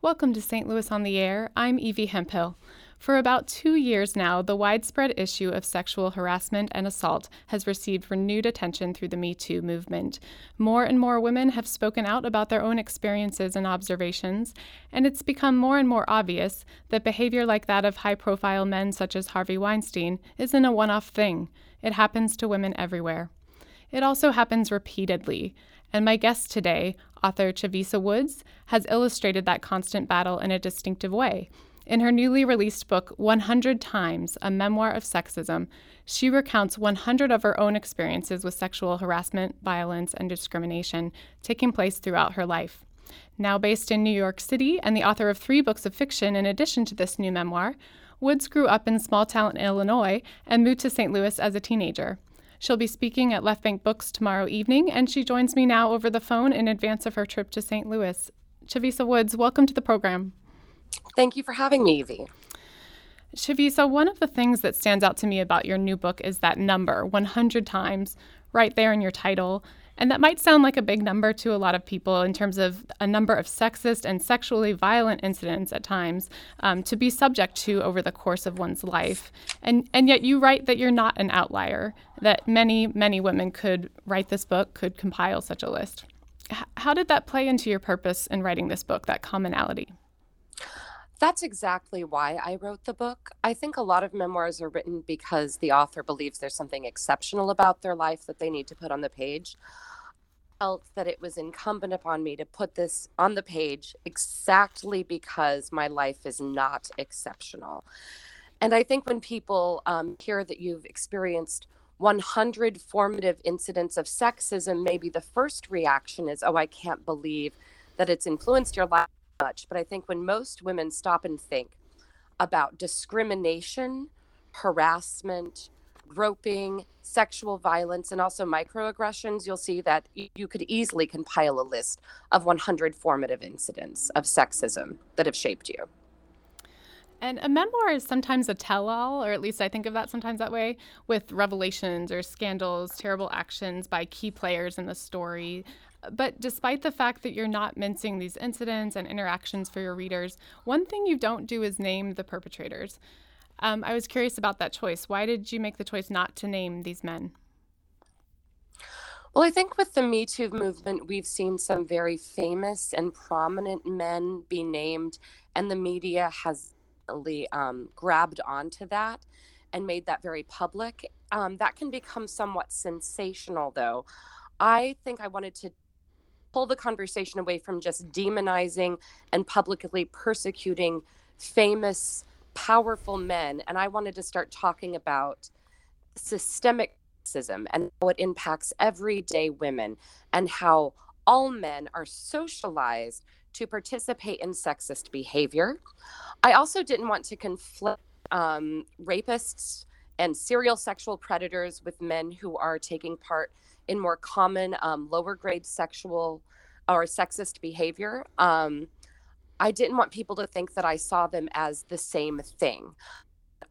Welcome to St. Louis on the Air. I'm Evie Hemphill. For about two years now, the widespread issue of sexual harassment and assault has received renewed attention through the Me Too movement. More and more women have spoken out about their own experiences and observations, and it's become more and more obvious that behavior like that of high profile men such as Harvey Weinstein isn't a one off thing. It happens to women everywhere. It also happens repeatedly. And my guest today, author Chavisa Woods, has illustrated that constant battle in a distinctive way. In her newly released book, 100 Times A Memoir of Sexism, she recounts 100 of her own experiences with sexual harassment, violence, and discrimination taking place throughout her life. Now based in New York City and the author of three books of fiction in addition to this new memoir, Woods grew up in small town Illinois and moved to St. Louis as a teenager. She'll be speaking at Left Bank Books tomorrow evening, and she joins me now over the phone in advance of her trip to St. Louis. Chavisa Woods, welcome to the program. Thank you for having me, Evie. Chavisa, one of the things that stands out to me about your new book is that number 100 times right there in your title. And that might sound like a big number to a lot of people in terms of a number of sexist and sexually violent incidents at times um, to be subject to over the course of one's life. And, and yet you write that you're not an outlier, that many, many women could write this book, could compile such a list. H- how did that play into your purpose in writing this book, that commonality? That's exactly why I wrote the book. I think a lot of memoirs are written because the author believes there's something exceptional about their life that they need to put on the page. I felt that it was incumbent upon me to put this on the page exactly because my life is not exceptional. And I think when people um, hear that you've experienced 100 formative incidents of sexism, maybe the first reaction is, oh, I can't believe that it's influenced your life much, but I think when most women stop and think about discrimination, harassment, groping, sexual violence, and also microaggressions, you'll see that you could easily compile a list of 100 formative incidents of sexism that have shaped you. And a memoir is sometimes a tell all, or at least I think of that sometimes that way, with revelations or scandals, terrible actions by key players in the story. But despite the fact that you're not mincing these incidents and interactions for your readers, one thing you don't do is name the perpetrators. Um, I was curious about that choice. Why did you make the choice not to name these men? Well, I think with the Me Too movement, we've seen some very famous and prominent men be named, and the media has um, grabbed onto that and made that very public. Um, that can become somewhat sensational, though. I think I wanted to pull the conversation away from just demonizing and publicly persecuting famous, powerful men. And I wanted to start talking about systemic racism and how it impacts everyday women and how all men are socialized to participate in sexist behavior. I also didn't want to conflict um, rapists and serial sexual predators with men who are taking part in more common um, lower grade sexual or sexist behavior. Um, I didn't want people to think that I saw them as the same thing.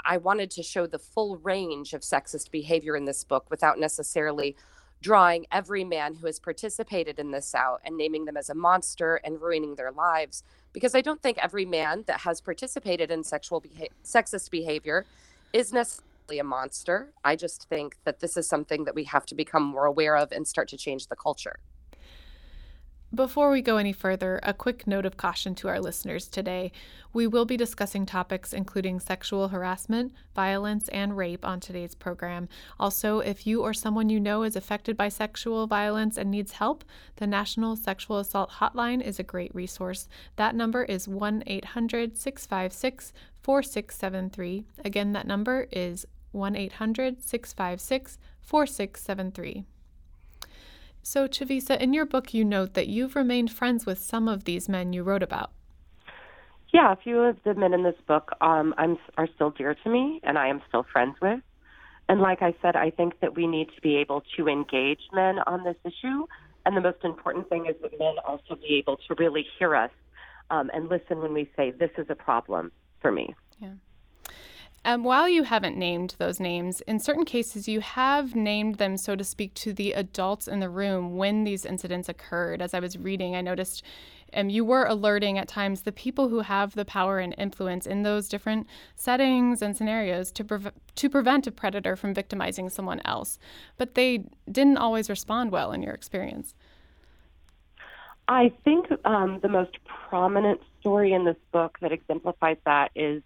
I wanted to show the full range of sexist behavior in this book without necessarily drawing every man who has participated in this out and naming them as a monster and ruining their lives because I don't think every man that has participated in sexual beha- sexist behavior is necessarily a monster. I just think that this is something that we have to become more aware of and start to change the culture. Before we go any further, a quick note of caution to our listeners today. We will be discussing topics including sexual harassment, violence, and rape on today's program. Also, if you or someone you know is affected by sexual violence and needs help, the National Sexual Assault Hotline is a great resource. That number is 1 800 656 4673. Again, that number is 1 800 656 4673. So, Chavisa, in your book, you note that you've remained friends with some of these men you wrote about. Yeah, a few of the men in this book um, I'm, are still dear to me, and I am still friends with. And like I said, I think that we need to be able to engage men on this issue. And the most important thing is that men also be able to really hear us um, and listen when we say, This is a problem for me. Yeah. Um, while you haven't named those names, in certain cases you have named them, so to speak, to the adults in the room when these incidents occurred. As I was reading, I noticed um, you were alerting at times the people who have the power and influence in those different settings and scenarios to, pre- to prevent a predator from victimizing someone else. But they didn't always respond well in your experience. I think um, the most prominent story in this book that exemplifies that is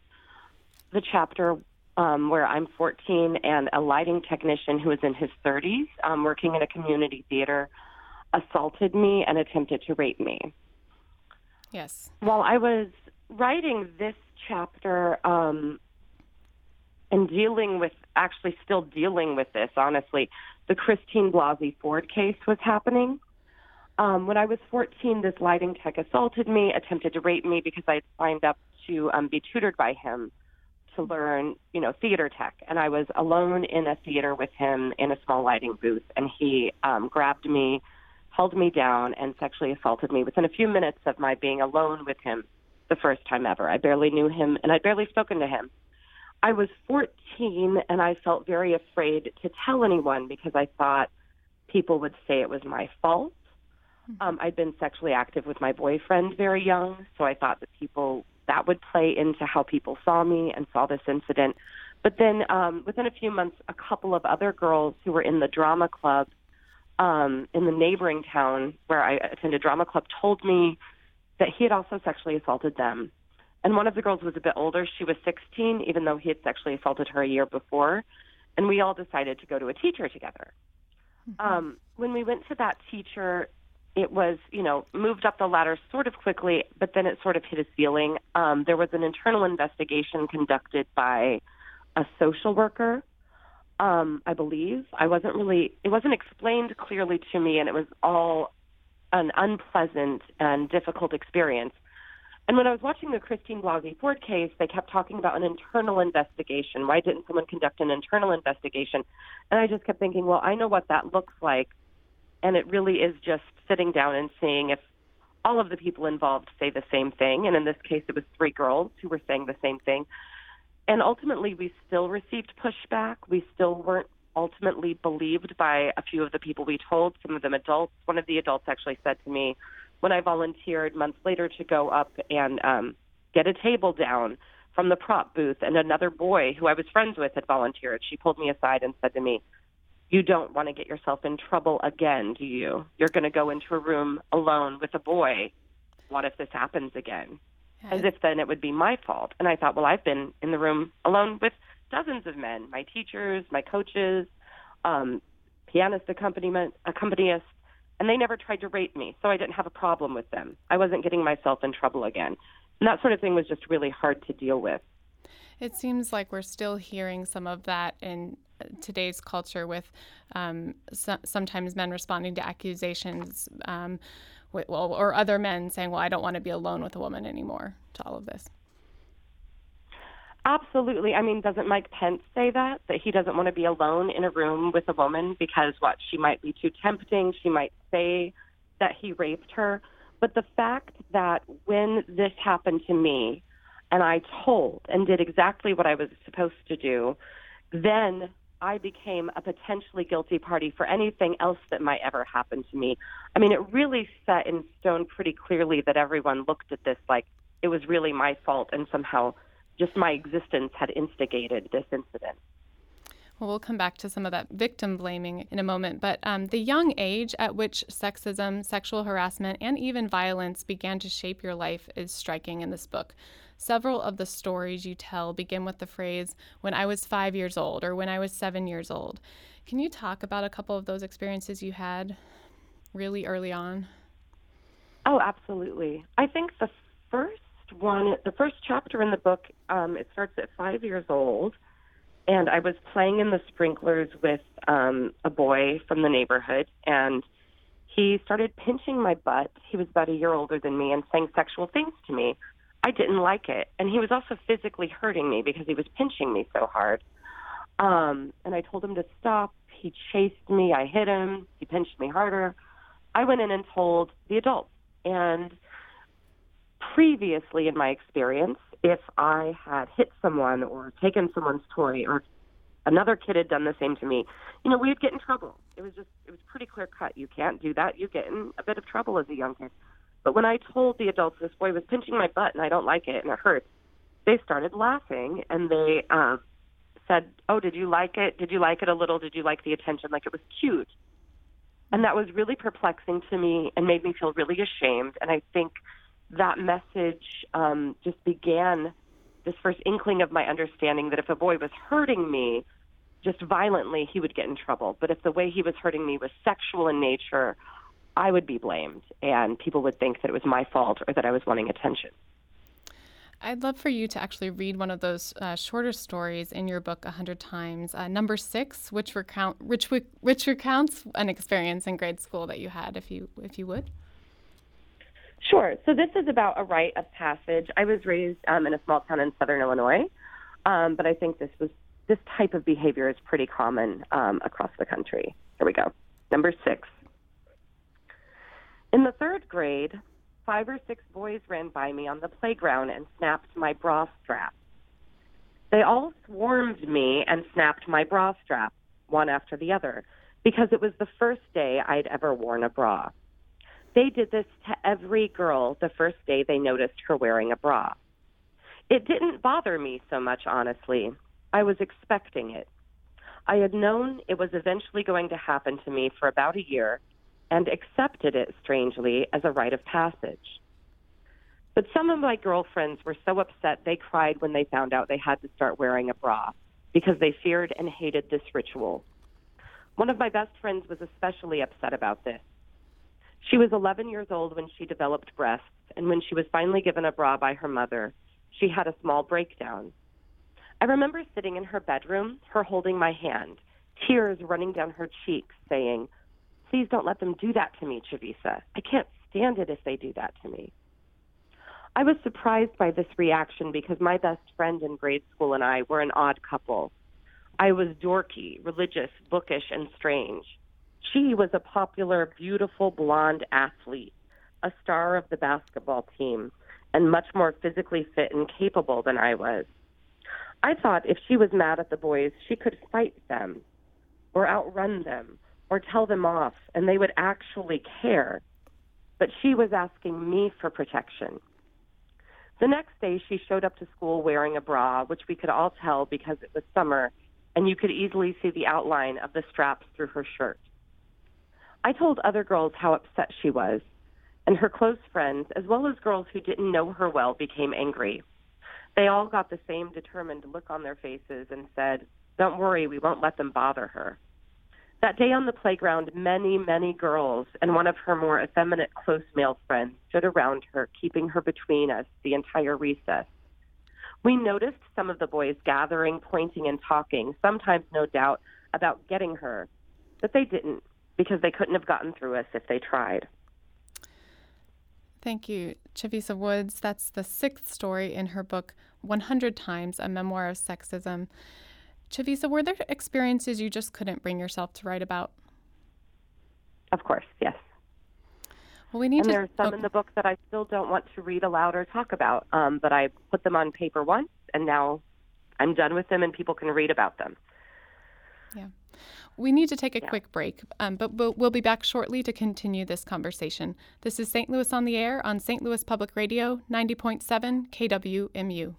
the chapter um, where I'm 14 and a lighting technician who is in his 30s, um, working in a community theater, assaulted me and attempted to rape me. Yes. While I was writing this chapter um, and dealing with, actually still dealing with this, honestly, the Christine Blasey Ford case was happening. Um, when I was 14, this lighting tech assaulted me, attempted to rape me because I had signed up to um, be tutored by him to learn, you know, theater tech. And I was alone in a theater with him in a small lighting booth, and he um, grabbed me, held me down, and sexually assaulted me within a few minutes of my being alone with him the first time ever. I barely knew him, and I'd barely spoken to him. I was 14, and I felt very afraid to tell anyone because I thought people would say it was my fault. Um, I'd been sexually active with my boyfriend very young, so I thought that people that would play into how people saw me and saw this incident. But then um, within a few months, a couple of other girls who were in the drama club um, in the neighboring town where I attended drama club told me that he had also sexually assaulted them. And one of the girls was a bit older. She was 16, even though he had sexually assaulted her a year before. And we all decided to go to a teacher together. Mm-hmm. Um, when we went to that teacher, it was, you know, moved up the ladder sort of quickly, but then it sort of hit a ceiling. Um, there was an internal investigation conducted by a social worker, um, I believe. I wasn't really, it wasn't explained clearly to me, and it was all an unpleasant and difficult experience. And when I was watching the Christine Blasey Ford case, they kept talking about an internal investigation. Why didn't someone conduct an internal investigation? And I just kept thinking, well, I know what that looks like and it really is just sitting down and seeing if all of the people involved say the same thing. And in this case, it was three girls who were saying the same thing. And ultimately, we still received pushback. We still weren't ultimately believed by a few of the people we told, some of them adults. One of the adults actually said to me when I volunteered months later to go up and um, get a table down from the prop booth, and another boy who I was friends with had volunteered. She pulled me aside and said to me, you don't want to get yourself in trouble again, do you? You're going to go into a room alone with a boy. What if this happens again? As if then it would be my fault. And I thought, well, I've been in the room alone with dozens of men, my teachers, my coaches, um, pianist accompaniment, accompanist, and they never tried to rape me, so I didn't have a problem with them. I wasn't getting myself in trouble again. And that sort of thing was just really hard to deal with. It seems like we're still hearing some of that in today's culture with um, so, sometimes men responding to accusations um, with, well, or other men saying, well, I don't want to be alone with a woman anymore to all of this. Absolutely. I mean, doesn't Mike Pence say that? That he doesn't want to be alone in a room with a woman because what? She might be too tempting. She might say that he raped her. But the fact that when this happened to me and I told and did exactly what I was supposed to do, then I became a potentially guilty party for anything else that might ever happen to me. I mean, it really set in stone pretty clearly that everyone looked at this like it was really my fault and somehow just my existence had instigated this incident. Well, we'll come back to some of that victim blaming in a moment, but um, the young age at which sexism, sexual harassment, and even violence began to shape your life is striking in this book. Several of the stories you tell begin with the phrase, when I was five years old or when I was seven years old. Can you talk about a couple of those experiences you had really early on? Oh, absolutely. I think the first one, the first chapter in the book, um, it starts at five years old. And I was playing in the sprinklers with um, a boy from the neighborhood, and he started pinching my butt. He was about a year older than me and saying sexual things to me. I didn't like it. And he was also physically hurting me because he was pinching me so hard. Um, and I told him to stop. He chased me. I hit him. He pinched me harder. I went in and told the adults. And previously, in my experience, if I had hit someone or taken someone's toy or another kid had done the same to me, you know, we'd get in trouble. It was just, it was pretty clear cut. You can't do that. You get in a bit of trouble as a young kid. But when I told the adults this boy was pinching my butt and I don't like it and it hurts, they started laughing and they uh, said, "Oh, did you like it? Did you like it a little? Did you like the attention? Like it was cute." And that was really perplexing to me and made me feel really ashamed. And I think that message um, just began this first inkling of my understanding that if a boy was hurting me just violently, he would get in trouble. But if the way he was hurting me was sexual in nature, I would be blamed, and people would think that it was my fault or that I was wanting attention. I'd love for you to actually read one of those uh, shorter stories in your book, A Hundred Times. Uh, number six, which recount which, which recounts an experience in grade school that you had, if you if you would. Sure. So this is about a rite of passage. I was raised um, in a small town in southern Illinois, um, but I think this was this type of behavior is pretty common um, across the country. Here we go. Number six. In the third grade, five or six boys ran by me on the playground and snapped my bra strap. They all swarmed me and snapped my bra strap, one after the other, because it was the first day I'd ever worn a bra. They did this to every girl the first day they noticed her wearing a bra. It didn't bother me so much, honestly. I was expecting it. I had known it was eventually going to happen to me for about a year and accepted it, strangely, as a rite of passage. But some of my girlfriends were so upset they cried when they found out they had to start wearing a bra because they feared and hated this ritual. One of my best friends was especially upset about this. She was 11 years old when she developed breasts, and when she was finally given a bra by her mother, she had a small breakdown. I remember sitting in her bedroom, her holding my hand, tears running down her cheeks, saying, Please don't let them do that to me, Chavisa. I can't stand it if they do that to me. I was surprised by this reaction because my best friend in grade school and I were an odd couple. I was dorky, religious, bookish, and strange. She was a popular, beautiful blonde athlete, a star of the basketball team, and much more physically fit and capable than I was. I thought if she was mad at the boys, she could fight them or outrun them or tell them off, and they would actually care. But she was asking me for protection. The next day, she showed up to school wearing a bra, which we could all tell because it was summer, and you could easily see the outline of the straps through her shirt. I told other girls how upset she was, and her close friends, as well as girls who didn't know her well, became angry. They all got the same determined look on their faces and said, Don't worry, we won't let them bother her. That day on the playground, many, many girls and one of her more effeminate close male friends stood around her, keeping her between us the entire recess. We noticed some of the boys gathering, pointing, and talking, sometimes, no doubt, about getting her, but they didn't because they couldn't have gotten through us if they tried. Thank you, Chavisa Woods. That's the sixth story in her book, 100 Times A Memoir of Sexism. Chavisa, were there experiences you just couldn't bring yourself to write about? Of course, yes. Well, we need and to. there are some oh. in the book that I still don't want to read aloud or talk about, um, but I put them on paper once, and now I'm done with them, and people can read about them. Yeah. We need to take a yeah. quick break, um, but we'll, we'll be back shortly to continue this conversation. This is St. Louis on the Air on St. Louis Public Radio, 90.7 KWMU.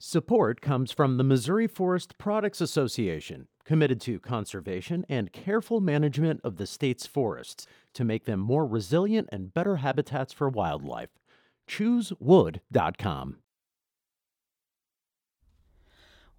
Support comes from the Missouri Forest Products Association, committed to conservation and careful management of the state's forests to make them more resilient and better habitats for wildlife. ChooseWood.com.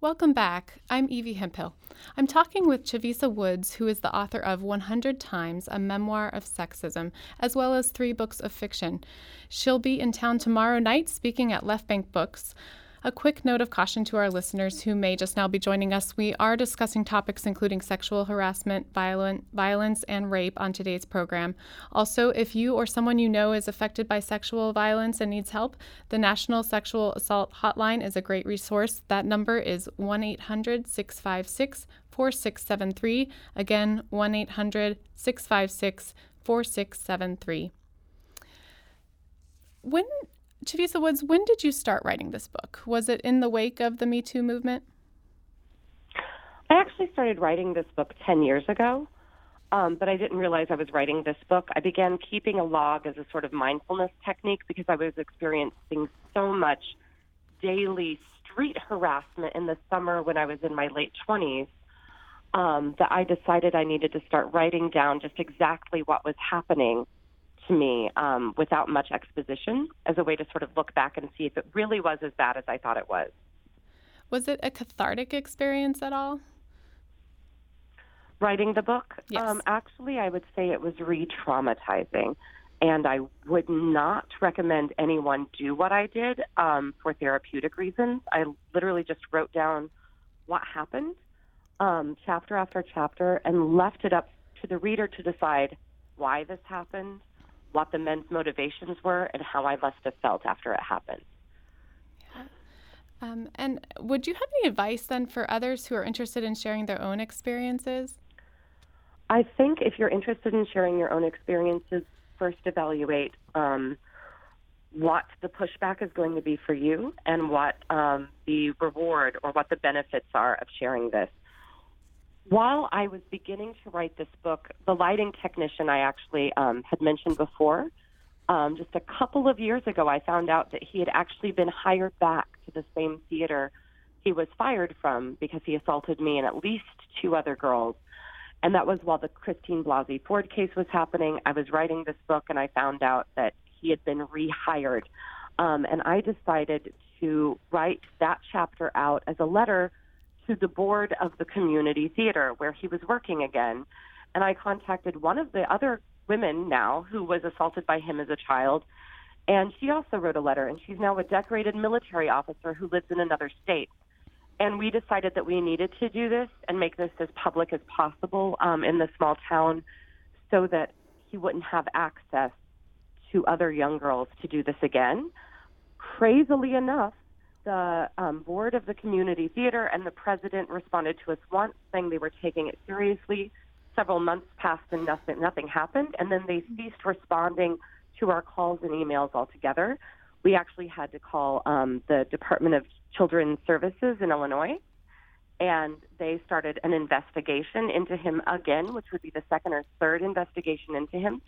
Welcome back. I'm Evie Hemphill. I'm talking with Chavisa Woods, who is the author of 100 Times, a memoir of sexism, as well as three books of fiction. She'll be in town tomorrow night speaking at Left Bank Books. A quick note of caution to our listeners who may just now be joining us. We are discussing topics including sexual harassment, violent, violence, and rape on today's program. Also, if you or someone you know is affected by sexual violence and needs help, the National Sexual Assault Hotline is a great resource. That number is 1 800 656 4673. Again, 1 800 656 4673. When Chavisa Woods, when did you start writing this book? Was it in the wake of the Me Too movement? I actually started writing this book 10 years ago. Um, but I didn't realize I was writing this book. I began keeping a log as a sort of mindfulness technique because I was experiencing so much daily street harassment in the summer when I was in my late 20s um, that I decided I needed to start writing down just exactly what was happening to me um, without much exposition as a way to sort of look back and see if it really was as bad as I thought it was. Was it a cathartic experience at all? Writing the book? Yes. Um, actually, I would say it was re traumatizing. And I would not recommend anyone do what I did um, for therapeutic reasons. I literally just wrote down what happened, um, chapter after chapter, and left it up to the reader to decide why this happened, what the men's motivations were, and how I must have felt after it happened. Um, and would you have any advice then for others who are interested in sharing their own experiences? I think if you're interested in sharing your own experiences, first evaluate um, what the pushback is going to be for you and what um, the reward or what the benefits are of sharing this. While I was beginning to write this book, the lighting technician I actually um, had mentioned before, um, just a couple of years ago, I found out that he had actually been hired back to the same theater he was fired from because he assaulted me and at least two other girls. And that was while the Christine Blasey Ford case was happening. I was writing this book and I found out that he had been rehired. Um, and I decided to write that chapter out as a letter to the board of the community theater where he was working again. And I contacted one of the other women now who was assaulted by him as a child. And she also wrote a letter, and she's now a decorated military officer who lives in another state. And we decided that we needed to do this and make this as public as possible um, in the small town so that he wouldn't have access to other young girls to do this again. Crazily enough, the um, board of the community theater and the president responded to us once, saying they were taking it seriously. Several months passed and nothing, nothing happened, and then they ceased responding to our calls and emails altogether. We actually had to call um, the Department of Children's Services in Illinois, and they started an investigation into him again, which would be the second or third investigation into him.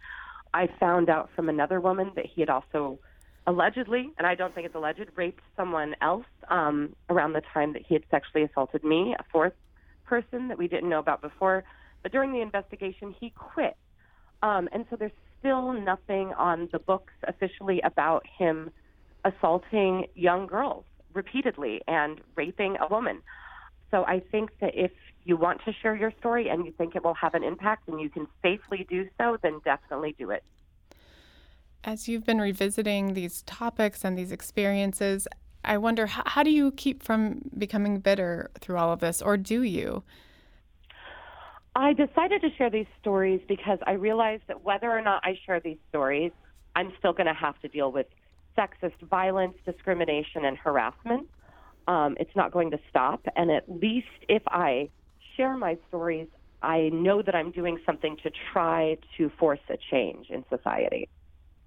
I found out from another woman that he had also allegedly, and I don't think it's alleged, raped someone else um, around the time that he had sexually assaulted me, a fourth person that we didn't know about before. But during the investigation, he quit. Um, and so there's still nothing on the books officially about him assaulting young girls repeatedly and raping a woman. So I think that if you want to share your story and you think it will have an impact and you can safely do so, then definitely do it. As you've been revisiting these topics and these experiences, I wonder how, how do you keep from becoming bitter through all of this, or do you? I decided to share these stories because I realized that whether or not I share these stories, I'm still going to have to deal with sexist violence, discrimination, and harassment. Um, it's not going to stop. And at least if I share my stories, I know that I'm doing something to try to force a change in society.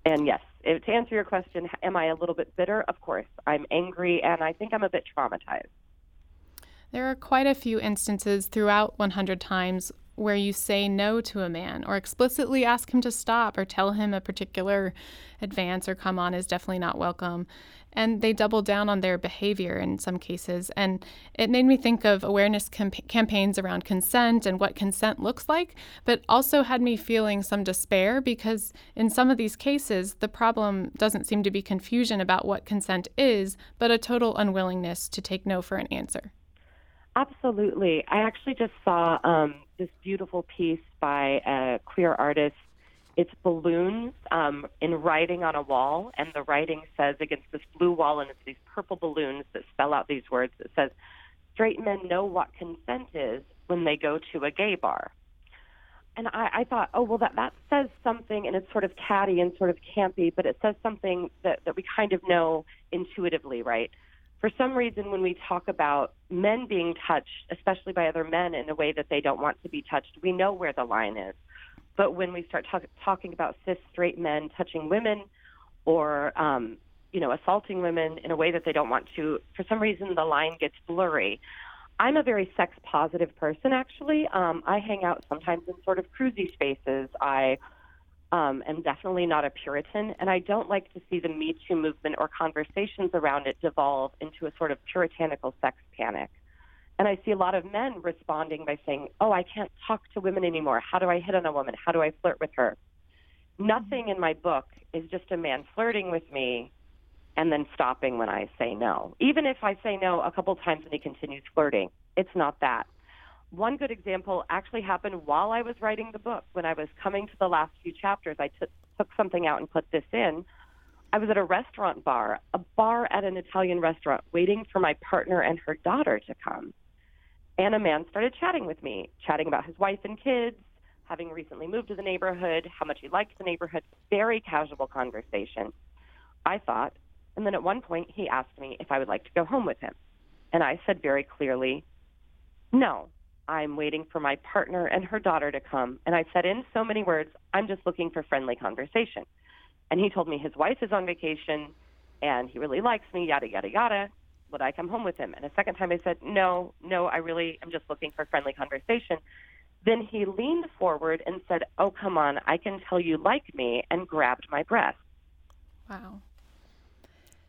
And yes, to answer your question, am I a little bit bitter? Of course. I'm angry and I think I'm a bit traumatized. There are quite a few instances throughout 100 Times where you say no to a man or explicitly ask him to stop or tell him a particular advance or come on is definitely not welcome. And they double down on their behavior in some cases. And it made me think of awareness camp- campaigns around consent and what consent looks like, but also had me feeling some despair because in some of these cases, the problem doesn't seem to be confusion about what consent is, but a total unwillingness to take no for an answer. Absolutely. I actually just saw um, this beautiful piece by a queer artist. It's balloons um, in writing on a wall, and the writing says against this blue wall, and it's these purple balloons that spell out these words. It says, "Straight men know what consent is when they go to a gay bar." And I, I thought, oh well, that that says something, and it's sort of catty and sort of campy, but it says something that that we kind of know intuitively, right? For some reason, when we talk about men being touched, especially by other men in a way that they don't want to be touched, we know where the line is. But when we start talk- talking about cis straight men touching women or, um, you know, assaulting women in a way that they don't want to, for some reason, the line gets blurry. I'm a very sex positive person, actually. Um, I hang out sometimes in sort of cruisy spaces. I um, am definitely not a Puritan, and I don't like to see the Me Too movement or conversations around it devolve into a sort of puritanical sex panic. And I see a lot of men responding by saying, Oh, I can't talk to women anymore. How do I hit on a woman? How do I flirt with her? Nothing in my book is just a man flirting with me and then stopping when I say no. Even if I say no a couple times and he continues flirting, it's not that. One good example actually happened while I was writing the book. When I was coming to the last few chapters, I t- took something out and put this in. I was at a restaurant bar, a bar at an Italian restaurant, waiting for my partner and her daughter to come. And a man started chatting with me, chatting about his wife and kids, having recently moved to the neighborhood, how much he liked the neighborhood. Very casual conversation. I thought, and then at one point, he asked me if I would like to go home with him. And I said very clearly, no, I'm waiting for my partner and her daughter to come. And I said in so many words, I'm just looking for friendly conversation. And he told me his wife is on vacation and he really likes me, yada, yada, yada. Would I come home with him? And a second time I said, no, no, I really am just looking for friendly conversation. Then he leaned forward and said, oh, come on, I can tell you like me, and grabbed my breast. Wow.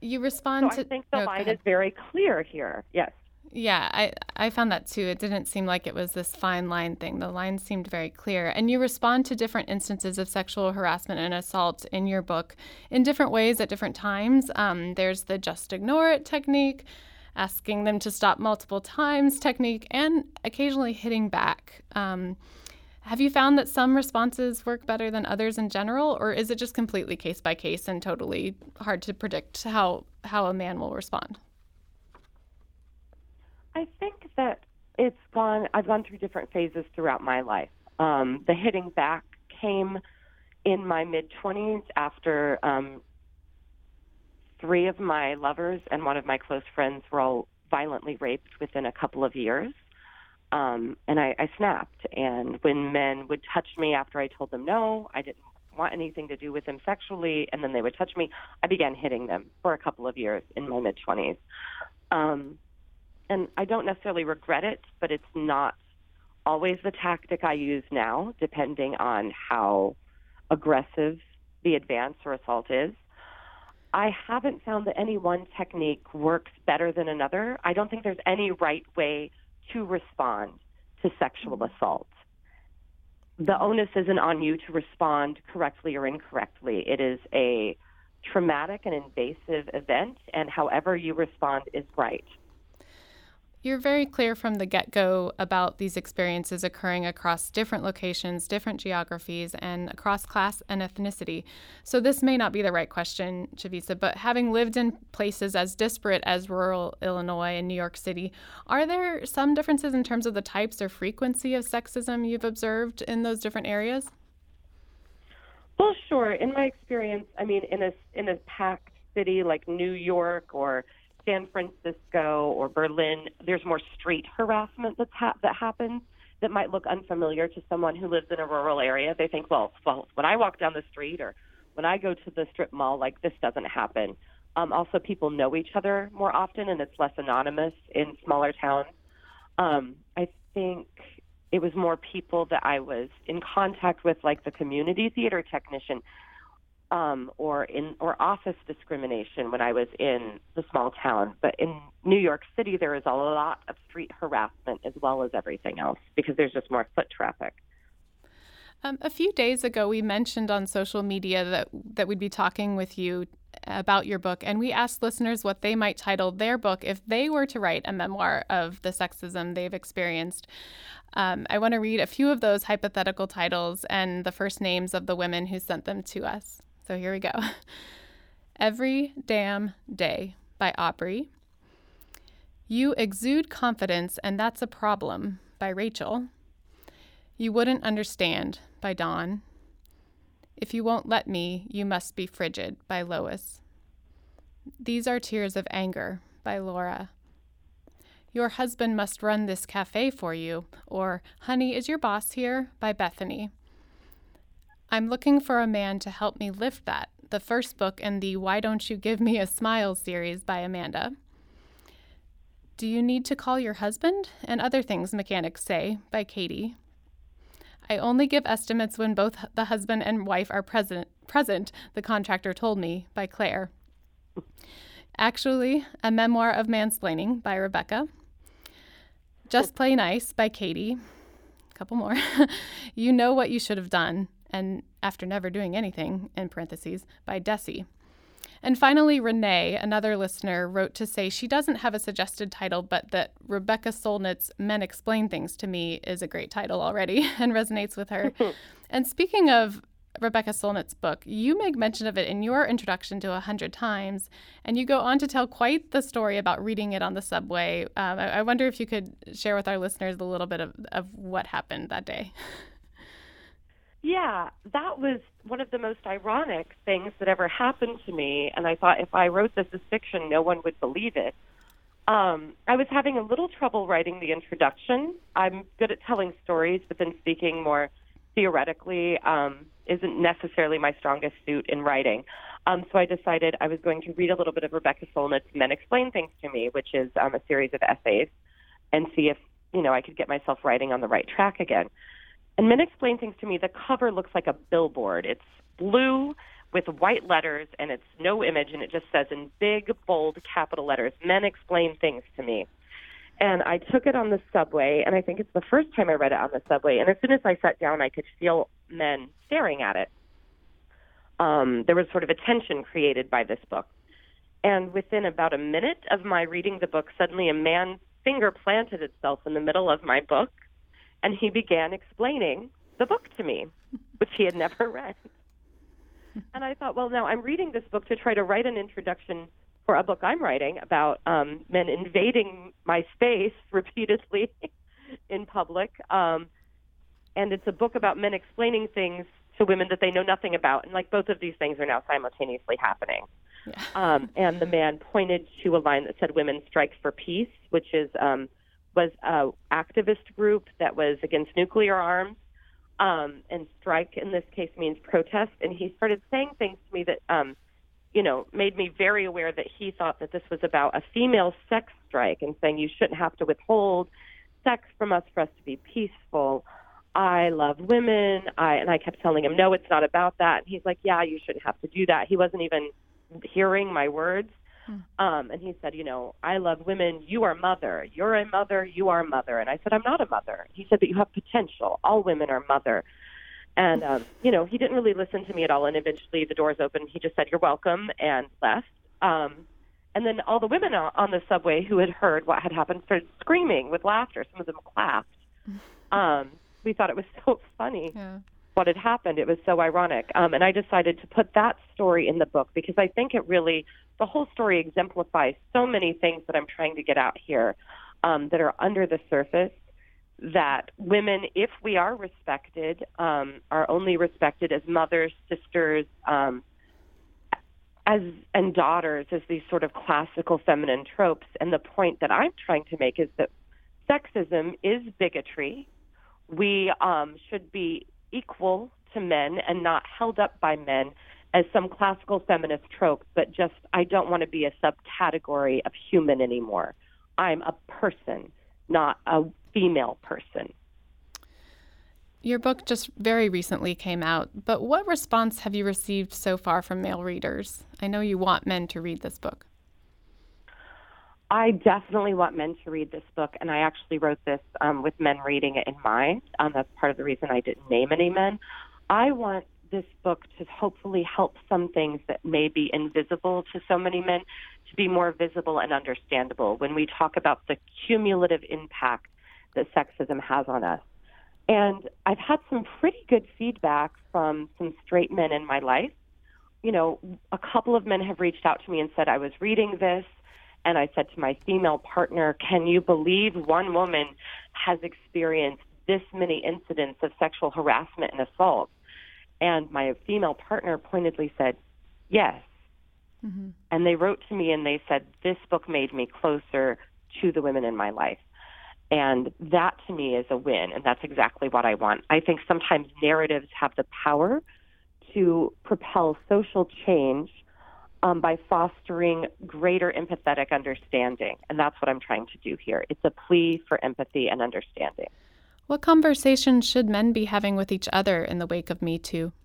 You respond so to. I think the line is very clear here. Yes. Yeah, I, I found that too. It didn't seem like it was this fine line thing. The line seemed very clear. And you respond to different instances of sexual harassment and assault in your book in different ways at different times. Um, there's the just ignore it technique, asking them to stop multiple times technique, and occasionally hitting back. Um, have you found that some responses work better than others in general, or is it just completely case by case and totally hard to predict how, how a man will respond? I think that it's gone, I've gone through different phases throughout my life. Um, the hitting back came in my mid 20s after um, three of my lovers and one of my close friends were all violently raped within a couple of years. Um, and I, I snapped. And when men would touch me after I told them no, I didn't want anything to do with them sexually, and then they would touch me, I began hitting them for a couple of years in my mid 20s. Um, and I don't necessarily regret it, but it's not always the tactic I use now, depending on how aggressive the advance or assault is. I haven't found that any one technique works better than another. I don't think there's any right way to respond to sexual mm-hmm. assault. The onus isn't on you to respond correctly or incorrectly. It is a traumatic and invasive event, and however you respond is right. You're very clear from the get go about these experiences occurring across different locations, different geographies, and across class and ethnicity. So, this may not be the right question, Chavisa, but having lived in places as disparate as rural Illinois and New York City, are there some differences in terms of the types or frequency of sexism you've observed in those different areas? Well, sure. In my experience, I mean, in a in a packed city like New York or San Francisco or Berlin, there's more street harassment that's ha- that happens that might look unfamiliar to someone who lives in a rural area. They think, well, well, when I walk down the street or when I go to the strip mall, like this doesn't happen. Um, also, people know each other more often, and it's less anonymous in smaller towns. Um, I think it was more people that I was in contact with, like the community theater technician um, or in or office discrimination when I was in the small town. But in New York City, there is a lot of street harassment as well as everything else because there's just more foot traffic. Um, a few days ago, we mentioned on social media that that we'd be talking with you about your book, and we asked listeners what they might title their book if they were to write a memoir of the sexism they've experienced. Um, I want to read a few of those hypothetical titles and the first names of the women who sent them to us. So here we go. Every Damn Day by Aubrey. You Exude Confidence and That's a Problem by Rachel. You Wouldn't Understand by Dawn. If You Won't Let Me, You Must Be Frigid by Lois. These Are Tears of Anger by Laura. Your Husband Must Run This Cafe for You, or Honey, Is Your Boss Here by Bethany. I'm looking for a man to help me lift that, the first book in the Why Don't You Give Me a Smile series by Amanda. Do You Need to Call Your Husband? and Other Things Mechanics Say by Katie. I only give estimates when both the husband and wife are present, present, the contractor told me, by Claire. Actually, a memoir of mansplaining by Rebecca. Just Play Nice by Katie. A couple more. you Know What You Should Have Done, and After Never Doing Anything, in parentheses, by Desi. And finally, Renee, another listener, wrote to say she doesn't have a suggested title, but that Rebecca Solnit's Men Explain Things to Me is a great title already and resonates with her. and speaking of Rebecca Solnit's book, you make mention of it in your introduction to A Hundred Times, and you go on to tell quite the story about reading it on the subway. Um, I, I, wonder if you could share with our listeners a little bit of, of what happened that day. Yeah, that was one of the most ironic things that ever happened to me. And I thought if I wrote this as fiction, no one would believe it. Um, I was having a little trouble writing the introduction. I'm good at telling stories, but then speaking more theoretically um, isn't necessarily my strongest suit in writing. Um, so I decided I was going to read a little bit of Rebecca Solnit's Men Explain Things to Me, which is um, a series of essays, and see if you know I could get myself writing on the right track again. And Men Explain Things to Me, the cover looks like a billboard. It's blue with white letters and it's no image and it just says in big, bold capital letters, Men Explain Things to Me. And I took it on the subway, and I think it's the first time I read it on the subway. And as soon as I sat down, I could feel men staring at it. Um, there was sort of a tension created by this book. And within about a minute of my reading the book, suddenly a man's finger planted itself in the middle of my book and he began explaining the book to me, which he had never read. And I thought, well, now I'm reading this book to try to write an introduction for a book I'm writing about um, men invading my space repeatedly in public. Um, and it's a book about men explaining things to women that they know nothing about. And like both of these things are now simultaneously happening. Yeah. Um, and the man pointed to a line that said, Women strike for peace, which is um, was a activist group that was against nuclear arms. Um, and strike in this case means protest. And he started saying things to me that, um, you know, made me very aware that he thought that this was about a female sex strike and saying you shouldn't have to withhold sex from us for us to be peaceful. I love women. I and I kept telling him, no, it's not about that. And he's like, yeah, you shouldn't have to do that. He wasn't even hearing my words. Hmm. Um, and he said, you know, I love women. You are mother. You're a mother. You are mother. And I said, I'm not a mother. He said, but you have potential. All women are mother. And, um, you know, he didn't really listen to me at all. And eventually the doors opened. He just said, you're welcome and left. Um, and then all the women on the subway who had heard what had happened started screaming with laughter. Some of them clapped. Um, we thought it was so funny. Yeah what had happened. It was so ironic. Um, and I decided to put that story in the book because I think it really, the whole story exemplifies so many things that I'm trying to get out here um, that are under the surface. That women, if we are respected, um, are only respected as mothers, sisters, um, as and daughters, as these sort of classical feminine tropes. And the point that I'm trying to make is that sexism is bigotry. We um, should be equal to men and not held up by men as some classical feminist trope, but just I don't want to be a subcategory of human anymore. I'm a person, not a female person. Your book just very recently came out, but what response have you received so far from male readers? I know you want men to read this book. I definitely want men to read this book, and I actually wrote this um, with men reading it in mind. Um, that's part of the reason I didn't name any men. I want this book to hopefully help some things that may be invisible to so many men to be more visible and understandable when we talk about the cumulative impact that sexism has on us. And I've had some pretty good feedback from some straight men in my life. You know, a couple of men have reached out to me and said, I was reading this and I said to my female partner, Can you believe one woman has experienced this many incidents of sexual harassment and assault? And my female partner pointedly said, Yes. Mm-hmm. And they wrote to me and they said, This book made me closer to the women in my life. And that to me is a win. And that's exactly what I want. I think sometimes narratives have the power to propel social change um, by fostering greater empathetic understanding. And that's what I'm trying to do here. It's a plea for empathy and understanding. What conversations should men be having with each other in the wake of Me Too?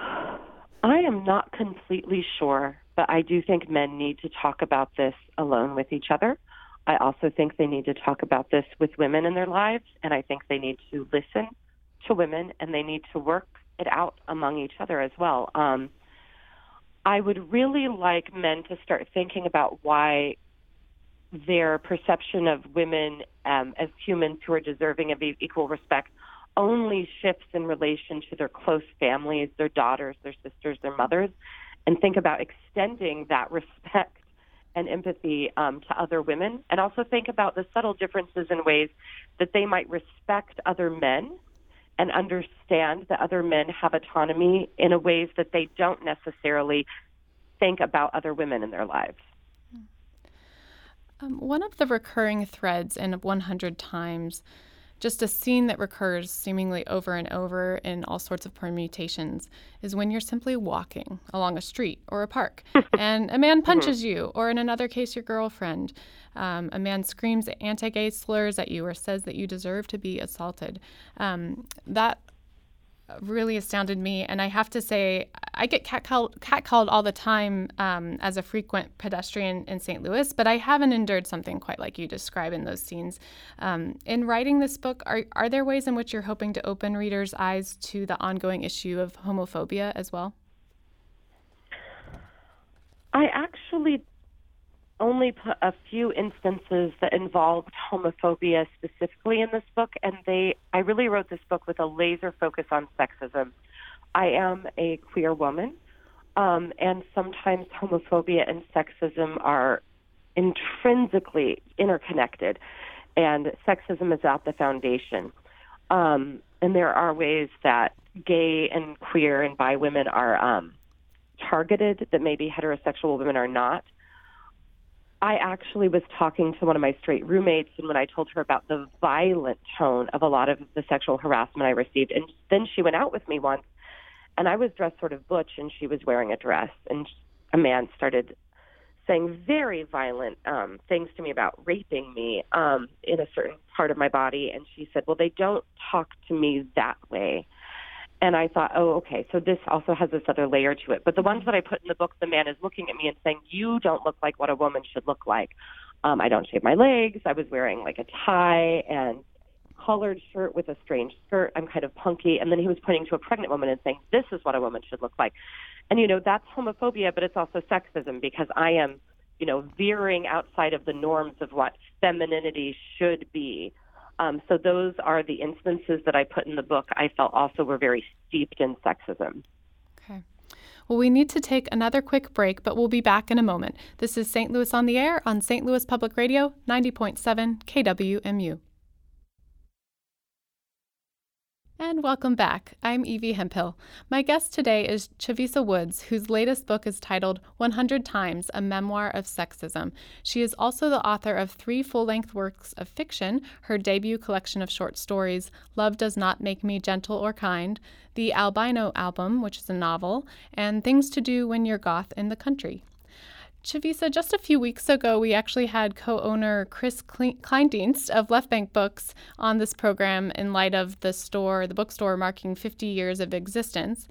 I am not completely sure, but I do think men need to talk about this alone with each other. I also think they need to talk about this with women in their lives, and I think they need to listen to women and they need to work it out among each other as well. Um, I would really like men to start thinking about why their perception of women um, as humans who are deserving of equal respect only shifts in relation to their close families, their daughters, their sisters, their mothers, and think about extending that respect and empathy um, to other women, and also think about the subtle differences in ways that they might respect other men and understand that other men have autonomy in a ways that they don't necessarily think about other women in their lives. Um, one of the recurring threads in 100 Times, just a scene that recurs seemingly over and over in all sorts of permutations, is when you're simply walking along a street or a park and a man mm-hmm. punches mm-hmm. you, or in another case, your girlfriend. Um, a man screams anti gay slurs at you or says that you deserve to be assaulted. Um, that really astounded me. And I have to say, I get catcalled, catcalled all the time um, as a frequent pedestrian in St. Louis, but I haven't endured something quite like you describe in those scenes. Um, in writing this book, are, are there ways in which you're hoping to open readers' eyes to the ongoing issue of homophobia as well? I actually only put a few instances that involved homophobia specifically in this book, and they I really wrote this book with a laser focus on sexism. I am a queer woman, um, and sometimes homophobia and sexism are intrinsically interconnected, and sexism is at the foundation. Um, and there are ways that gay and queer and bi women are um, targeted that maybe heterosexual women are not. I actually was talking to one of my straight roommates, and when I told her about the violent tone of a lot of the sexual harassment I received, and then she went out with me once, and I was dressed sort of butch, and she was wearing a dress, and a man started saying very violent um, things to me about raping me um, in a certain part of my body, and she said, "Well, they don't talk to me that way." And I thought, oh, okay, so this also has this other layer to it. But the ones that I put in the book, the man is looking at me and saying, you don't look like what a woman should look like. Um, I don't shave my legs. I was wearing like a tie and collared shirt with a strange skirt. I'm kind of punky. And then he was pointing to a pregnant woman and saying, this is what a woman should look like. And, you know, that's homophobia, but it's also sexism because I am, you know, veering outside of the norms of what femininity should be. Um, so those are the instances that I put in the book. I felt also were very steeped in sexism. Okay. Well, we need to take another quick break, but we'll be back in a moment. This is St. Louis on the Air on St. Louis Public Radio, 90.7 KWMU. And welcome back. I'm Evie Hemphill. My guest today is Chavisa Woods, whose latest book is titled 100 Times A Memoir of Sexism. She is also the author of three full length works of fiction her debut collection of short stories, Love Does Not Make Me Gentle or Kind, the Albino Album, which is a novel, and Things to Do When You're Goth in the Country. Chavisa, just a few weeks ago, we actually had co owner Kris Kleindienst of Left Bank Books on this program in light of the store, the bookstore marking 50 years of existence.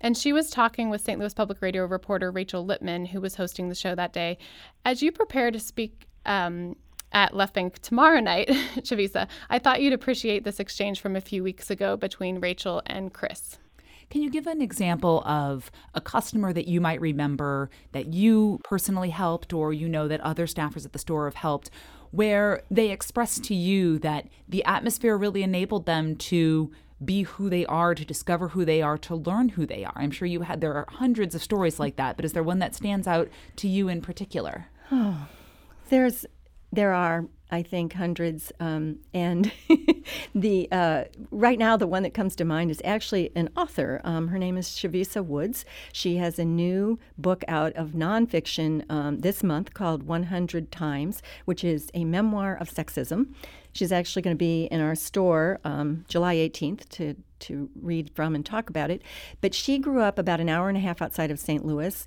And she was talking with St. Louis Public Radio reporter Rachel Lippmann, who was hosting the show that day. As you prepare to speak um, at Left Bank tomorrow night, Chavisa, I thought you'd appreciate this exchange from a few weeks ago between Rachel and Kris. Can you give an example of a customer that you might remember that you personally helped or you know that other staffers at the store have helped where they expressed to you that the atmosphere really enabled them to be who they are, to discover who they are, to learn who they are. I'm sure you had there are hundreds of stories like that, but is there one that stands out to you in particular? Oh, there's there are I think hundreds. Um, and the uh, right now, the one that comes to mind is actually an author. Um, her name is Chavisa Woods. She has a new book out of nonfiction um, this month called 100 Times, which is a memoir of sexism. She's actually going to be in our store um, July 18th to to read from and talk about it. But she grew up about an hour and a half outside of St. Louis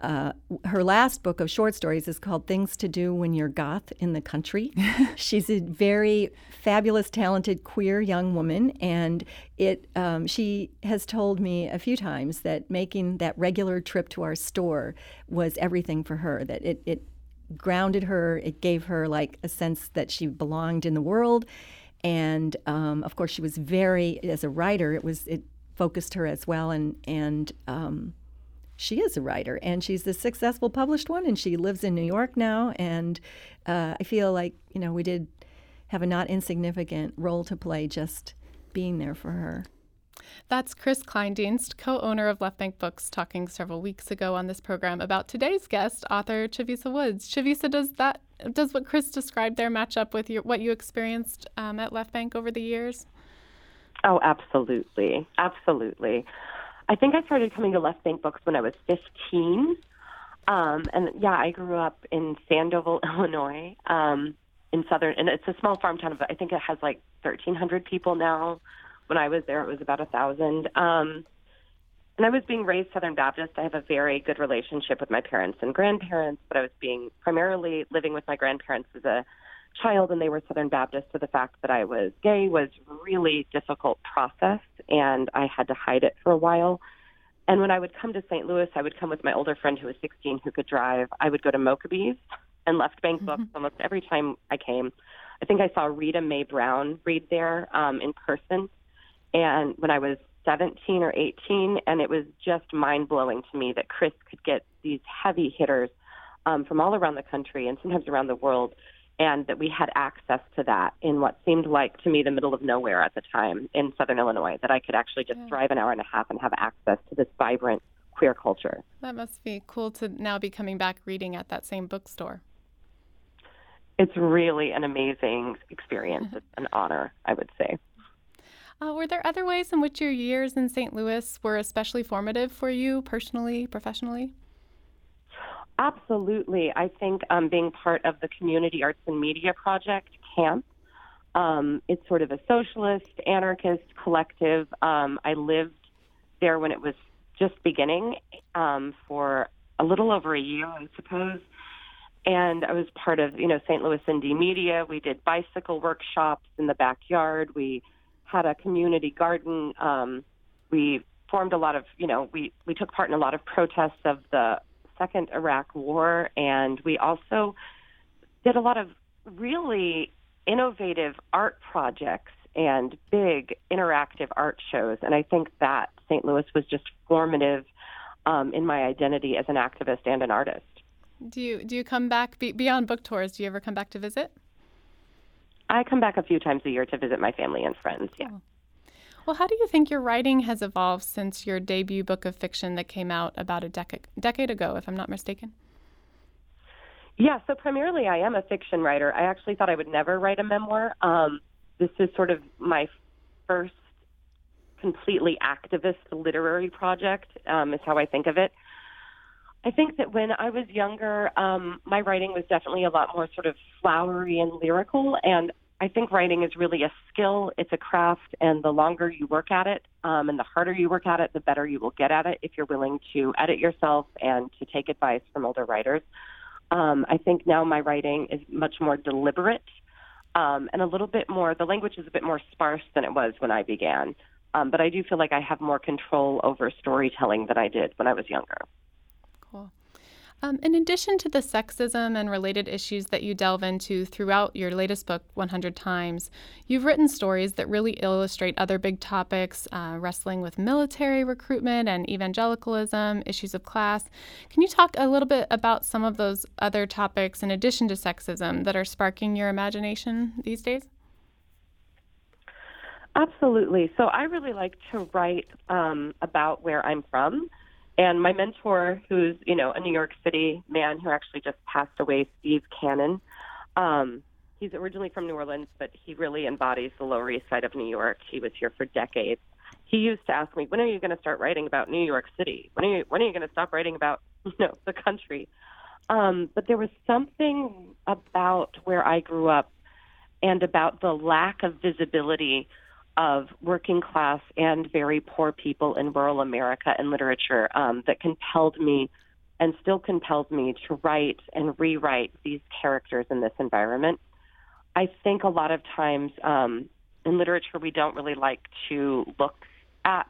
uh, her last book of short stories is called Things to Do When You're Goth in the Country. She's a very fabulous, talented, queer young woman, and it um, she has told me a few times that making that regular trip to our store was everything for her. That it, it grounded her, it gave her like a sense that she belonged in the world, and um, of course, she was very as a writer. It was it focused her as well, and and um, she is a writer and she's a successful published one and she lives in New York now. And uh, I feel like, you know, we did have a not insignificant role to play just being there for her. That's Kris Kleindienst, co owner of Left Bank Books, talking several weeks ago on this program about today's guest, author Chavisa Woods. Chavisa, does that does what Kris described there match up with your, what you experienced um, at Left Bank over the years? Oh, absolutely. Absolutely. I think I started coming to Left Bank Books when I was 15. Um, and yeah, I grew up in Sandoval, Illinois, um, in southern, and it's a small farm town. But I think it has like 1,300 people now. When I was there, it was about a thousand. Um, and I was being raised Southern Baptist. I have a very good relationship with my parents and grandparents, but I was being primarily living with my grandparents as a child and they were Southern Baptist, so the fact that I was gay was really difficult process and I had to hide it for a while. And when I would come to St. Louis, I would come with my older friend who was 16 who could drive. I would go to Mokabe's and Left Bank Books mm-hmm. almost every time I came. I think I saw Rita Mae Brown read there um, in person, and when I was 17 or 18, and it was just mind blowing to me that Kris could get these heavy hitters um, from all around the country and sometimes around the world and that we had access to that in what seemed like to me the middle of nowhere at the time in southern Illinois, that I could actually just yeah. drive an hour and a half and have access to this vibrant queer culture. That must be cool to now be coming back reading at that same bookstore. It's really an amazing experience. it's an honor, I would say. Uh, were there other ways in which your years in St. Louis were especially formative for you personally, professionally? Absolutely. I think um, being part of the Community Arts and Media Project camp, um, it's sort of a socialist, anarchist collective. Um, I lived there when it was just beginning um, for a little over a year, I suppose. And I was part of, you know, St. Louis Indymedia. We did bicycle workshops in the backyard. We had a community garden. Um, we formed a lot of, you know, we, we took part in a lot of protests of the second Iraq War, and we also did a lot of really innovative art projects and big interactive art shows. And I think that St. Louis was just formative um, in my identity as an activist and an artist. Do you do you come back be, beyond book tours? Do you ever come back to visit? I come back a few times a year to visit my family and friends. Yeah. Oh. Well, how do you think your writing has evolved since your debut book of fiction that came out about a decade decade ago, if I'm not mistaken? Yeah, so primarily I am a fiction writer. I actually thought I would never write a memoir. Um, this is sort of my first completely activist literary project, um, is how I think of it. I think that when I was younger, um, my writing was definitely a lot more sort of flowery and lyrical, and I think writing is really a skill. It's a craft, and the longer you work at it, um, and the harder you work at it, the better you will get at it if you're willing to edit yourself and to take advice from older writers. Um, I think now my writing is much more deliberate um, and a little bit more. The language is a bit more sparse than it was when I began, um, but I do feel like I have more control over storytelling than I did when I was younger. Um, in addition to the sexism and related issues that you delve into throughout your latest book, 100 Times, you've written stories that really illustrate other big topics uh, wrestling with military recruitment and evangelicalism, issues of class. Can you talk a little bit about some of those other topics in addition to sexism that are sparking your imagination these days? Absolutely. So I really like to write um, about where I'm from. And my mentor, who's you know a New York City man who actually just passed away, Steve Cannon. Um, he's originally from New Orleans, but he really embodies the Lower East Side of New York. He was here for decades. He used to ask me, "When are you going to start writing about New York City? When are you when are you going to stop writing about you know the country?" Um, but there was something about where I grew up and about the lack of visibility of working class and very poor people in rural America and literature um, that compelled me and still compels me to write and rewrite these characters in this environment. I think a lot of times um, in literature, we don't really like to look at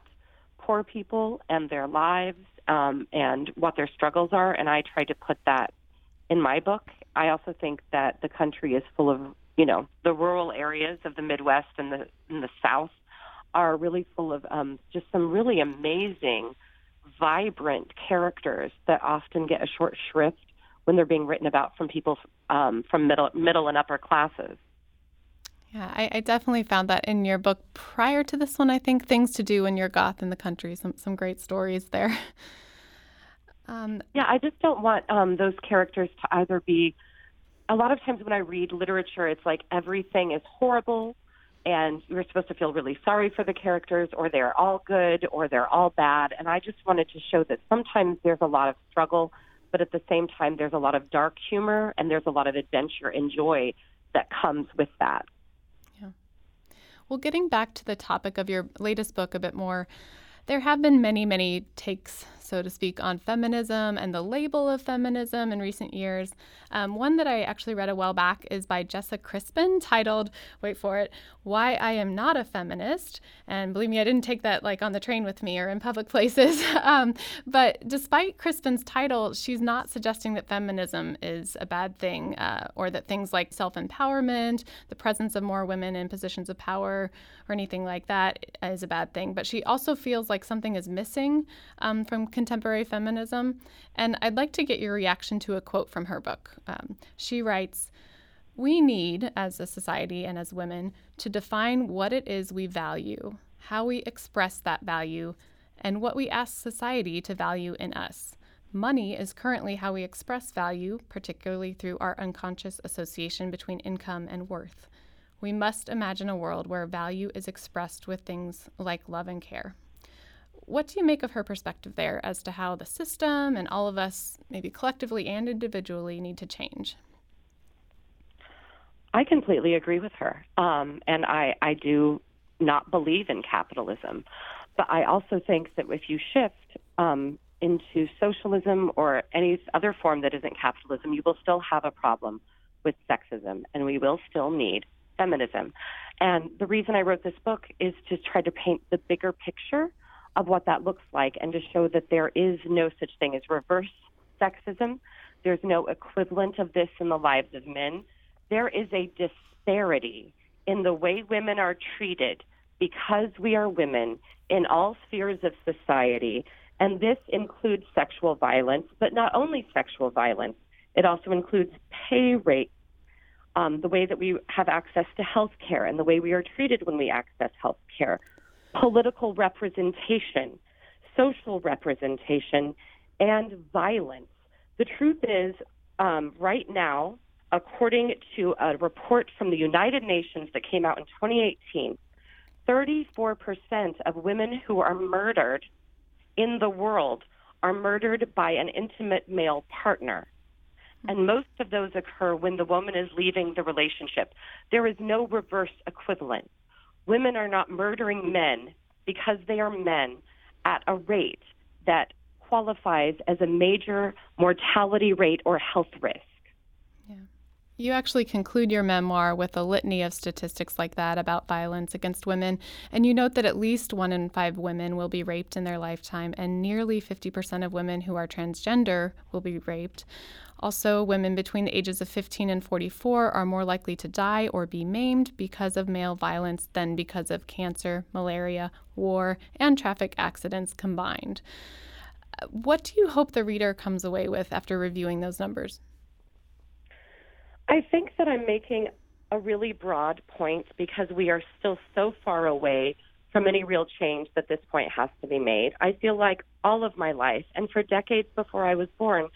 poor people and their lives um, and what their struggles are, and I try to put that in my book. I also think that the country is full of, you know, the rural areas of the Midwest and the and the South are really full of um, just some really amazing, vibrant characters that often get a short shrift when they're being written about from people um, from middle middle and upper classes. Yeah, I, I, definitely found that in your book prior to this one. I think things to do when you're goth in the country. Some some great stories there. Um, yeah, I just don't want um, those characters to either be. A lot of times when I read literature, it's like everything is horrible, and you're supposed to feel really sorry for the characters, or they're all good, or they're all bad. And I just wanted to show that sometimes there's a lot of struggle, but at the same time, there's a lot of dark humor and there's a lot of adventure and joy that comes with that. Yeah. Well, getting back to the topic of your latest book a bit more, there have been many, many takes so to speak, on feminism and the label of feminism in recent years. Um, one that I actually read a while back is by Jessa Crispin, titled, wait for it, Why I Am Not a Feminist. And believe me, I didn't take that like on the train with me or in public places. um, but despite Crispin's title, she's not suggesting that feminism is a bad thing uh, or that things like self empowerment, the presence of more women in positions of power, or anything like that is a bad thing. But she also feels like something is missing um, from contemporary feminism. And I'd like to get your reaction to a quote from her book. Um, she writes, we need, as a society and as women, to define what it is we value, how we express that value, and what we ask society to value in us. Money is currently how we express value, particularly through our unconscious association between income and worth. We must imagine a world where value is expressed with things like love and care. What do you make of her perspective there as to how the system and all of us, maybe collectively and individually, need to change? I completely agree with her. Um, and I, I do not believe in capitalism. But I also think that if you shift um, into socialism or any other form that isn't capitalism, you will still have a problem with sexism, and we will still need feminism. And the reason I wrote this book is to try to paint the bigger picture of what that looks like and to show that there is no such thing as reverse sexism. There's no equivalent of this in the lives of men. There is a disparity in the way women are treated because we are women in all spheres of society. And this includes sexual violence, but not only sexual violence, it also includes pay rates, um, the way that we have access to health care and the way we are treated when we access health care, political representation, social representation, and violence. The truth is, um, right now, according to a report from the United Nations that came out in 2018, 34% of women who are murdered in the world are murdered by an intimate male partner. And most of those occur when the woman is leaving the relationship. There is no reverse equivalent women are not murdering men because they are men at a rate that qualifies as a major mortality rate or health risk. Yeah. You actually conclude your memoir with a litany of statistics like that about violence against women, and you note that at least one in five women will be raped in their lifetime, and nearly 50% of women who are transgender will be raped. Also, women between the ages of 15 and 44 are more likely to die or be maimed because of male violence than because of cancer, malaria, war, and traffic accidents combined. Uh, what do you hope the reader comes away with after reviewing those numbers? I think that I'm making a really broad point because we are still so far away from any real change that this point has to be made. I feel like all of my life, and for decades before I was born,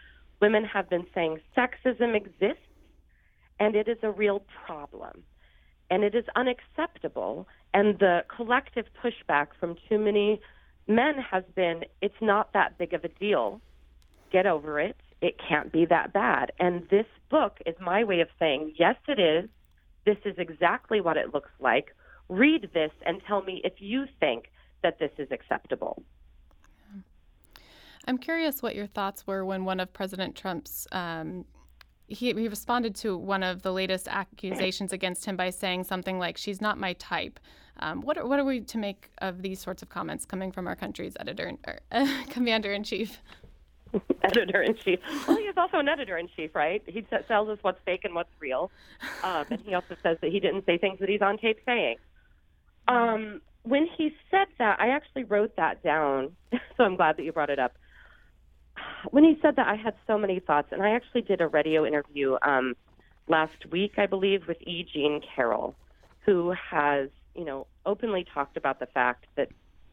women have been saying sexism exists and it is a real problem and it is unacceptable. And the collective pushback from too many men has been it's not that big of a deal. Get over it. It can't be that bad. And this book is my way of saying, yes, it is. This is exactly what it looks like. Read this and tell me if you think that this is acceptable. I'm curious what your thoughts were when one of President Trump's um, he, he responded to one of the latest accusations against him by saying something like, "She's not my type." Um, what are, what are we to make of these sorts of comments coming from our country's editor, or, uh, commander in chief? editor in chief. Well, he is also an editor in chief, right? He t- tells us what's fake and what's real, um, and he also says that he didn't say things that he's on tape saying. Um, when he said that, I actually wrote that down, so I'm glad that you brought it up when he said that, I had so many thoughts, and I actually did a radio interview um, last week, I believe, with E. Jean Carroll, who has, you know, openly talked about the fact that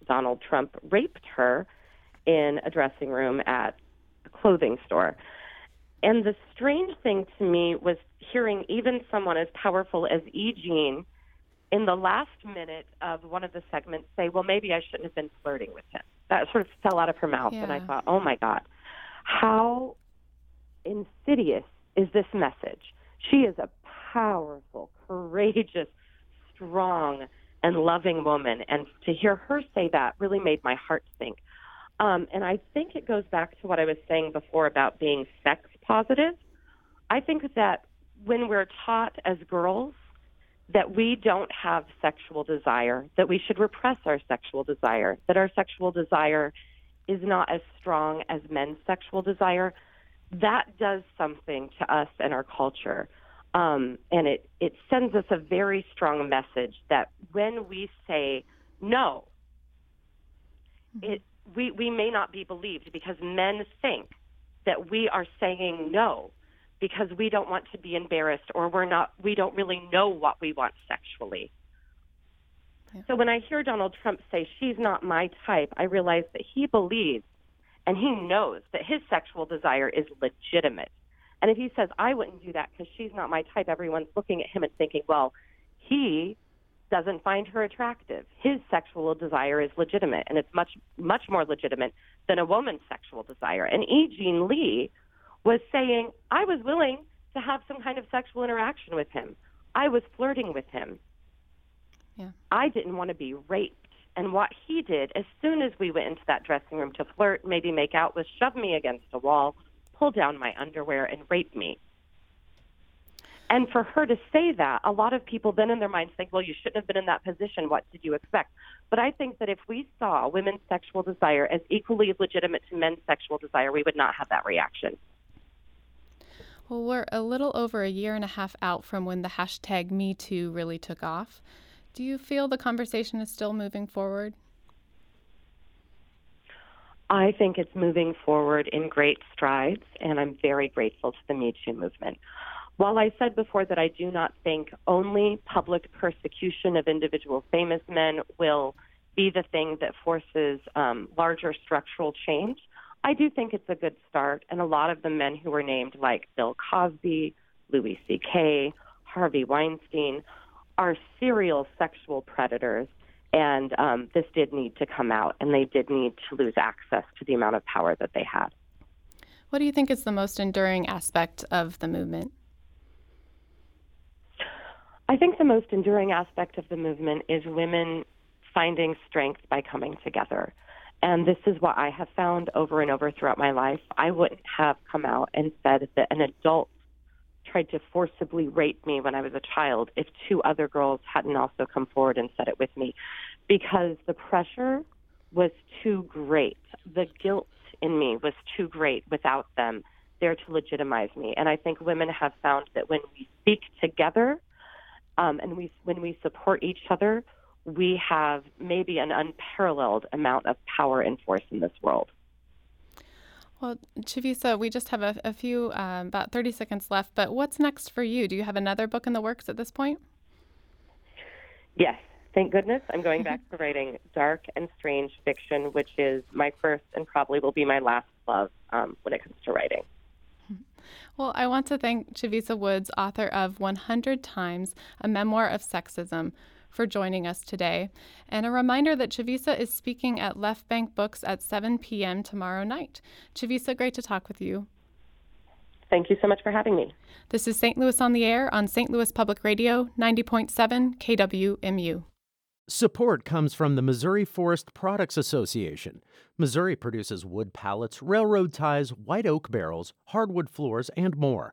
Donald Trump raped her in a dressing room at a clothing store. And the strange thing to me was hearing even someone as powerful as E. Jean in the last minute of one of the segments say, well, maybe I shouldn't have been flirting with him. That sort of fell out of her mouth. Yeah. And I thought, oh my God how insidious is this message? She is a powerful, courageous, strong, and loving woman. And to hear her say that really made my heart sink. Um, and I think it goes back to what I was saying before about being sex positive. I think that when we're taught as girls that we don't have sexual desire, that we should repress our sexual desire, that our sexual desire is not as strong as men's sexual desire, that does something to us and our culture. Um, and it, it sends us a very strong message that when we say no, it, we, we may not be believed because men think that we are saying no because we don't want to be embarrassed or we're not we don't really know what we want sexually. So when I hear Donald Trump say she's not my type, I realize that he believes and he knows that his sexual desire is legitimate. And if he says I wouldn't do that because she's not my type, everyone's looking at him and thinking, well, he doesn't find her attractive. His sexual desire is legitimate, and it's much much more legitimate than a woman's sexual desire. And E. Jean Lee was saying, I was willing to have some kind of sexual interaction with him. I was flirting with him. Yeah. I didn't want to be raped. And what he did, as soon as we went into that dressing room to flirt, maybe make out, was shove me against a wall, pull down my underwear, and rape me. And for her to say that, a lot of people then in their minds think, well, you shouldn't have been in that position. What did you expect? But I think that if we saw women's sexual desire as equally legitimate to men's sexual desire, we would not have that reaction. Well, we're a little over a year and a half out from when the hashtag MeToo really took off. Do you feel the conversation is still moving forward? I think it's moving forward in great strides, and I'm very grateful to the Me Too movement. While I said before that I do not think only public persecution of individual famous men will be the thing that forces um, larger structural change, I do think it's a good start. And a lot of the men who were named, like Bill Cosby, Louis C.K., Harvey Weinstein, are serial sexual predators, and um, this did need to come out, and they did need to lose access to the amount of power that they had. What do you think is the most enduring aspect of the movement? I think the most enduring aspect of the movement is women finding strength by coming together. And this is what I have found over and over throughout my life. I wouldn't have come out and said that an adult tried to forcibly rape me when I was a child if two other girls hadn't also come forward and said it with me because the pressure was too great. The guilt in me was too great without them there to legitimize me. And I think women have found that when we speak together um, and we when we support each other, we have maybe an unparalleled amount of power and force in this world. Well, Chavisa, we just have a, a few, um, about 30 seconds left, but what's next for you? Do you have another book in the works at this point? Yes, thank goodness. I'm going back to writing dark and strange fiction, which is my first and probably will be my last love um, when it comes to writing. Well, I want to thank Chavisa Woods, author of 100 Times, a memoir of sexism, for joining us today. And a reminder that Chavisa is speaking at Left Bank Books at 7 p.m. tomorrow night. Chavisa, great to talk with you. Thank you so much for having me. This is St. Louis on the Air on St. Louis Public Radio, 90.7 KWMU. Support comes from the Missouri Forest Products Association. Missouri produces wood pallets, railroad ties, white oak barrels, hardwood floors, and more.